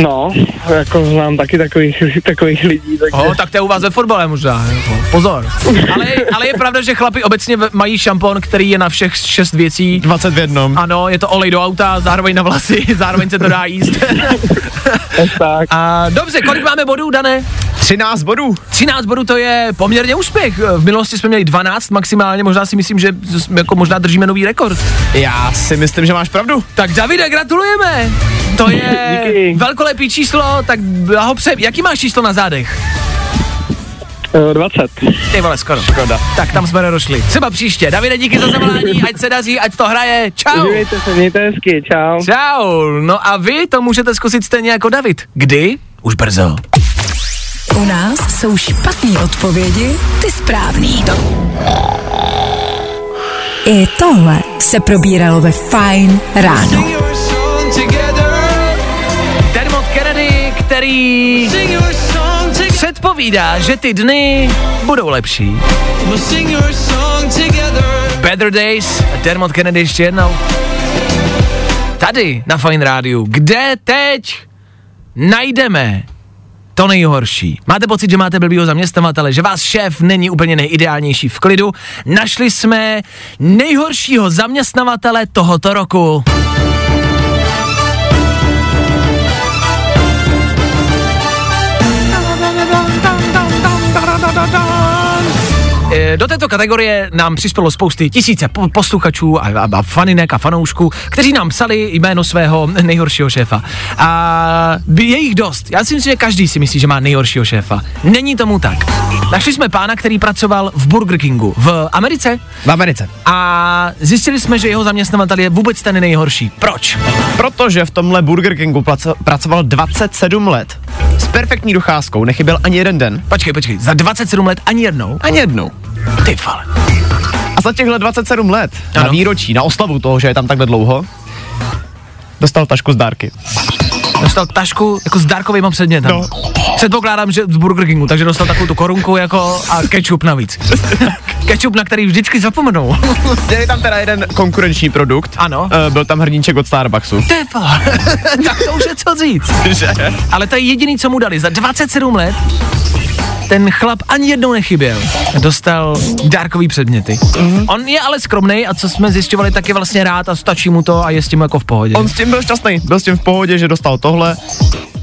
No, jako znám taky takových, takových lidí, takže... Oh, tak to je u vás ve fotbale možná, jako. pozor. Ale, ale je pravda, že chlapi obecně mají šampon, který je na všech šest věcí. 20 v jednom. Ano, je to olej do auta, zároveň na vlasy, zároveň se to dá jíst. tak. A dobře, kolik máme bodů, Dané? 13 bodů. 13 bodů to je poměrně úspěch. V minulosti jsme měli 12 maximálně, možná si myslím, že jako možná držíme nový rekord. Já si myslím, že máš pravdu. Tak Davide, gratulujeme! To je Díky. Velkolepý číslo, tak blahopře. Jaký máš číslo na zádech? Eh, 20. Ty vole, skoro. Škoda. Tak tam jsme nedošli. Třeba příště. Davide, díky za zavolání, ať se daří, ať to hraje. Čau. Uživejte se, mějte hezky, čau. Čau. No a vy to můžete zkusit stejně jako David. Kdy? Už brzo. U nás jsou špatné odpovědi, ty správný. I tohle se probíralo ve Fine ráno. Který předpovídá, že ty dny budou lepší. Better Days, Dermot Kennedy ještě jednou. Tady na Fine Rádiu, kde teď najdeme to nejhorší. Máte pocit, že máte blbýho zaměstnavatele, že váš šéf není úplně nejideálnější v klidu? Našli jsme nejhoršího zaměstnavatele tohoto roku. Do této kategorie nám přispělo spousty tisíce po- posluchačů a, a, a faninek a fanoušků, kteří nám psali jméno svého nejhoršího šéfa. A je jich dost. Já si myslím, že každý si myslí, že má nejhoršího šéfa. Není tomu tak. Našli jsme pána, který pracoval v Burger Kingu v Americe V Americe. a zjistili jsme, že jeho zaměstnavatel je vůbec ten nejhorší. Proč? Protože v tomhle Burger Kingu placo- pracoval 27 let. Perfektní docházkou, nechyběl ani jeden den. Počkej, počkej, za 27 let ani jednou? Ani jednou. Ty vole. A za těchhle 27 let, na Ano. výročí, na oslavu toho, že je tam takhle dlouho, dostal tašku z dárky. Dostal tašku jako s dárkovýma předmětem. No. Předpokládám, že z Burger Kingu, takže dostal takovou tu korunku jako a ketchup navíc. ketchup, na který vždycky zapomenou. Je tam teda jeden konkurenční produkt. Ano. Eh, byl tam hrníček od Starbucksu. Tepa, tak to už je co říct. Že? Ale to je jediný, co mu dali. Za 27 let ten chlap ani jednou nechyběl. Dostal dárkový předměty. Mm-hmm. On je ale skromný a co jsme zjišťovali, tak je vlastně rád a stačí mu to a je s tím jako v pohodě. On s tím byl šťastný, byl s tím v pohodě, že dostal tohle.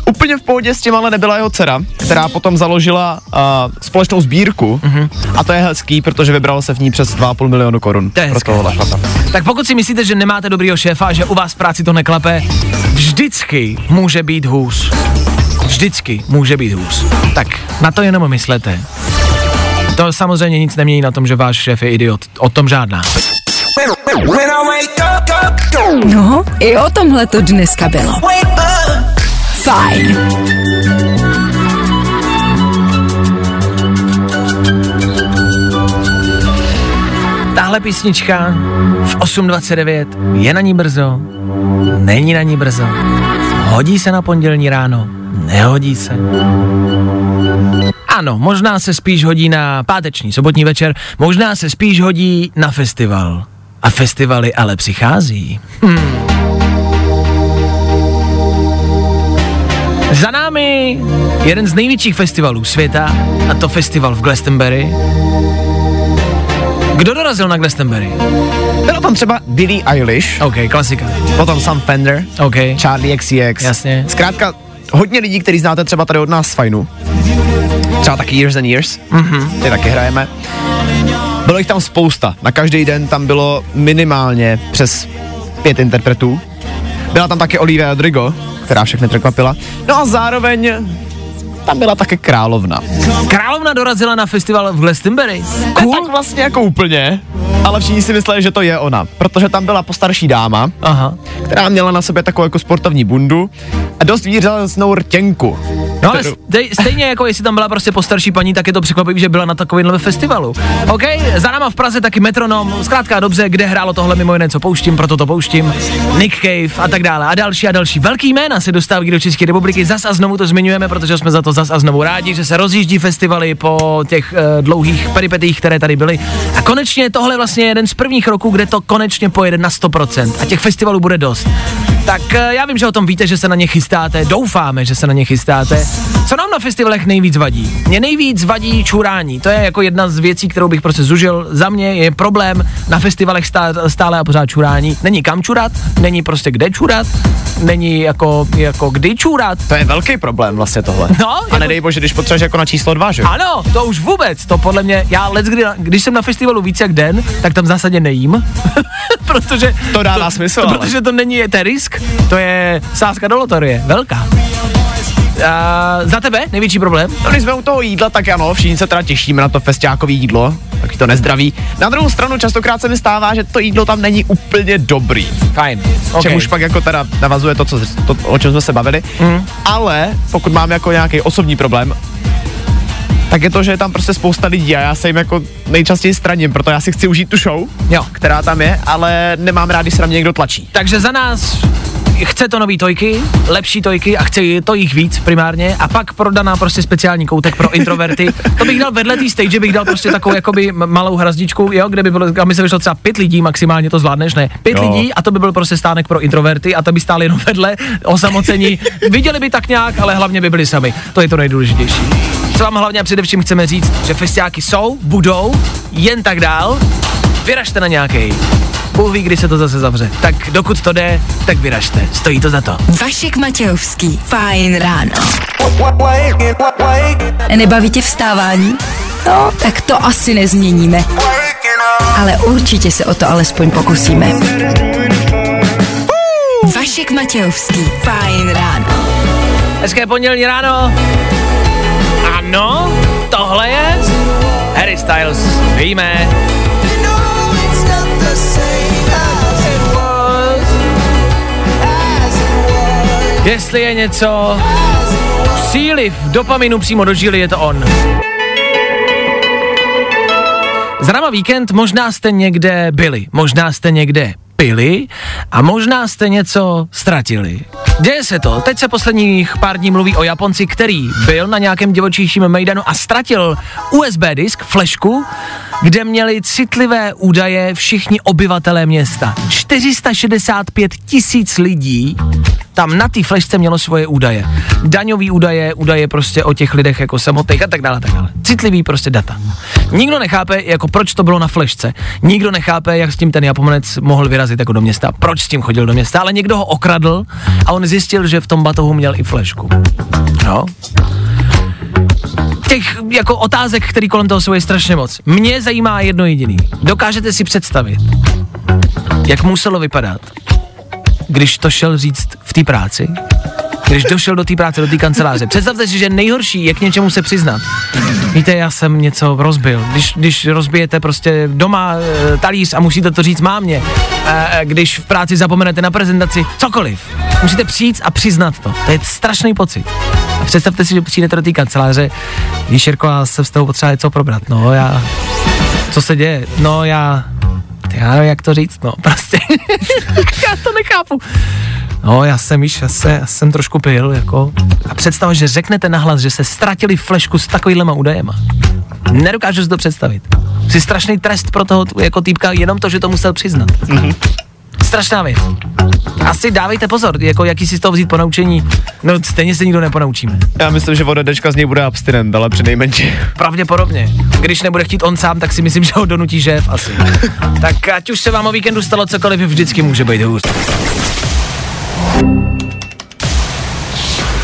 Úplně v pohodě s tím ale nebyla jeho dcera, která potom založila uh, společnou sbírku mm-hmm. a to je hezký, protože vybralo se v ní přes 2,5 milionu korun To je pro hezké. Tak pokud si myslíte, že nemáte dobrýho šéfa a že u vás v práci to neklape, vždycky může být hůř. Vždycky může být hůř. Tak na to jenom myslete. To samozřejmě nic nemění na tom, že váš šéf je idiot. O tom žádná. No, i o tomhle to dneska bylo. Fajn. Tahle písnička v 8.29 je na ní brzo, není na ní brzo, hodí se na pondělní ráno, nehodí se. Ano, možná se spíš hodí na páteční, sobotní večer, možná se spíš hodí na festival. A festivaly ale přichází. Hmm. Za námi jeden z největších festivalů světa, a to festival v Glastonbury. Kdo dorazil na Glastonbury? Byla tam třeba Billie Eilish, OK, klasika. potom Sam Fender, OK. Charlie XCX. Jasně. Zkrátka, hodně lidí, který znáte třeba tady od nás z Fajnu. Třeba taky Years and Years, mm-hmm. ty taky hrajeme. Bylo jich tam spousta. Na každý den tam bylo minimálně přes pět interpretů. Byla tam také Olivia Rodrigo, která všechny překvapila. No a zároveň tam byla také královna. Královna dorazila na festival v Glastonbury. Cool. Tak vlastně jako úplně, ale všichni si mysleli, že to je ona, protože tam byla postarší dáma, Aha. která měla na sobě takovou jako sportovní bundu a dost výraznou rtěnku. No ale stej, stejně jako jestli tam byla prostě postarší paní, tak je to překvapivé, že byla na takovémhle festivalu. OK, za náma v Praze taky metronom, zkrátka dobře, kde hrálo tohle mimo jiné, co pouštím, proto to pouštím, Nick Cave a tak dále a další a další. Velký jména se dostávají do České republiky, zas a znovu to zmiňujeme, protože jsme za to zas a znovu rádi, že se rozjíždí festivaly po těch uh, dlouhých peripetích, které tady byly. A konečně tohle je vlastně jeden z prvních roků, kde to konečně pojede na 100% a těch festivalů bude dost. Tak eh, já vím, že o tom víte, že se na ně chystáte, doufáme, že se na ně chystáte. Co nám na festivalech nejvíc vadí? Mně nejvíc vadí čurání. To je jako jedna z věcí, kterou bych prostě zužil. Za mě je problém na festivalech stá, stále a pořád čurání. Není kam čurat, není prostě kde čurat, není jako, jako kdy čurat. To je velký problém vlastně tohle. No, a jako- nedej bože, když potřebuješ jako na číslo dva, že? Ano, to už vůbec, to podle mě, já let, kdy, když jsem na festivalu víc jak den, tak tam v zásadě nejím, protože... To dává smysl, To, ale. protože to není, to je risk, to je sázka do loterie, velká. A za tebe největší problém? No, když jsme u toho jídla, tak ano, všichni se teda těšíme na to festiákové jídlo, taky to nezdraví. Na druhou stranu častokrát se mi stává, že to jídlo tam není úplně dobrý. Fajn. Okay. Čemuž pak jako teda navazuje to, co, to, o čem jsme se bavili. Mm. Ale pokud mám jako nějaký osobní problém, tak je to, že je tam prostě spousta lidí a já se jim jako nejčastěji straním, proto já si chci užít tu show, Jo. která tam je, ale nemám rád, když se na mě někdo tlačí. Takže za nás chce to nový tojky, lepší tojky a chce to jich víc primárně a pak prodaná prostě speciální koutek pro introverty. To bych dal vedle té stage, bych dal prostě takovou jakoby malou hrazdičku, jo, kde by bylo, aby se vyšlo třeba pět lidí, maximálně to zvládneš, ne? Pět Jo. lidí a to by byl prostě stánek pro introverty a to by stáli jenom vedle, osamocení. Viděli by tak nějak, ale hlavně by byli sami. To je to nejdůležitější. Co vám hlavně a především chceme říct, že festiáky jsou, budou, jen tak dál. Vyražte na nějaký. Bůh ví, kdy se to zase zavře. Tak dokud to jde, tak vyražte. Stojí to za to. Vašek Matějovský. Fajn ráno. Nebaví tě vstávání? No, tak to asi nezměníme. Ale určitě se o to alespoň pokusíme. Vašek Matějovský. Fajn ráno. Hezké pondělní ráno. Ano, tohle je Harry Styles. Víme. Jestli je něco příliv dopaminu přímo do žíly, je to on. Zdrava víkend, možná jste někde byli, možná jste někde pili a možná jste něco ztratili. Děje se to. Teď se posledních pár dní mluví o Japonci, který byl na nějakém divočejším mejdanu a ztratil USB disk, flešku, kde měli citlivé údaje všichni obyvatelé města. 465 tisíc lidí tam na té flešce mělo svoje údaje. Daňový údaje, údaje prostě o těch lidech jako samotných a tak dále, tak dále. Citlivý prostě data. Nikdo nechápe, jako proč to bylo na flešce. Nikdo nechápe, jak s tím ten Japonec mohl vyrazit jako do města, proč s tím chodil do města, ale někdo ho okradl a on zjistil, že v tom batohu měl i flešku. No. Těch jako otázek, který kolem toho jsou, je strašně moc. Mě zajímá jedno jediný. Dokážete si představit, jak muselo vypadat, když to šel říct v té práci, když došel do té práce, do té kanceláře. Představte si, že nejhorší je k něčemu se přiznat. Víte, já jsem něco rozbil. Když, když rozbijete prostě doma e, talíř a musíte to říct mámě, e, když v práci zapomenete na prezentaci, cokoliv. Musíte přijít a přiznat to. To je strašný pocit. A představte si, že přijdete do té kanceláře, víš, Jirko, já jsem s tebou potřeba něco probrat. No, já... Co se děje? No, já... Já nevím, jak to říct, no, prostě. já to nechápu. No, já jsem již, já, se, já jsem trošku pil, jako. A představ, že řeknete nahlas, že se ztratili flešku s takovýhlema údajema. Nedokážu si to představit. Jsi strašný trest pro toho jako týpka, jenom to, že to musel přiznat. Mm-hmm. Strašná věc. Asi dávejte pozor, jako jaký si z toho vzít ponaučení. No stejně se nikdo neponaučíme. Já myslím, že ode dneška z něj bude abstinent, ale přinejmenším. Pravděpodobně. Když nebude chtít on sám, tak si myslím, že ho donutí šéf asi. tak ať už se vám o víkendu stalo cokoliv, vždycky může být hůř.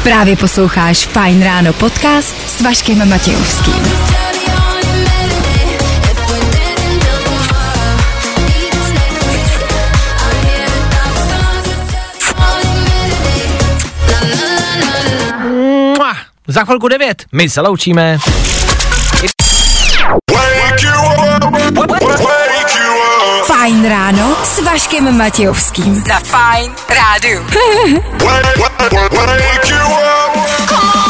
Právě posloucháš Fajn ráno podcast s Vaškem Matějovským. Za chvilku 9. My se loučíme. Fajn ráno s Vaškem Matějovským. Za Fajn rádu.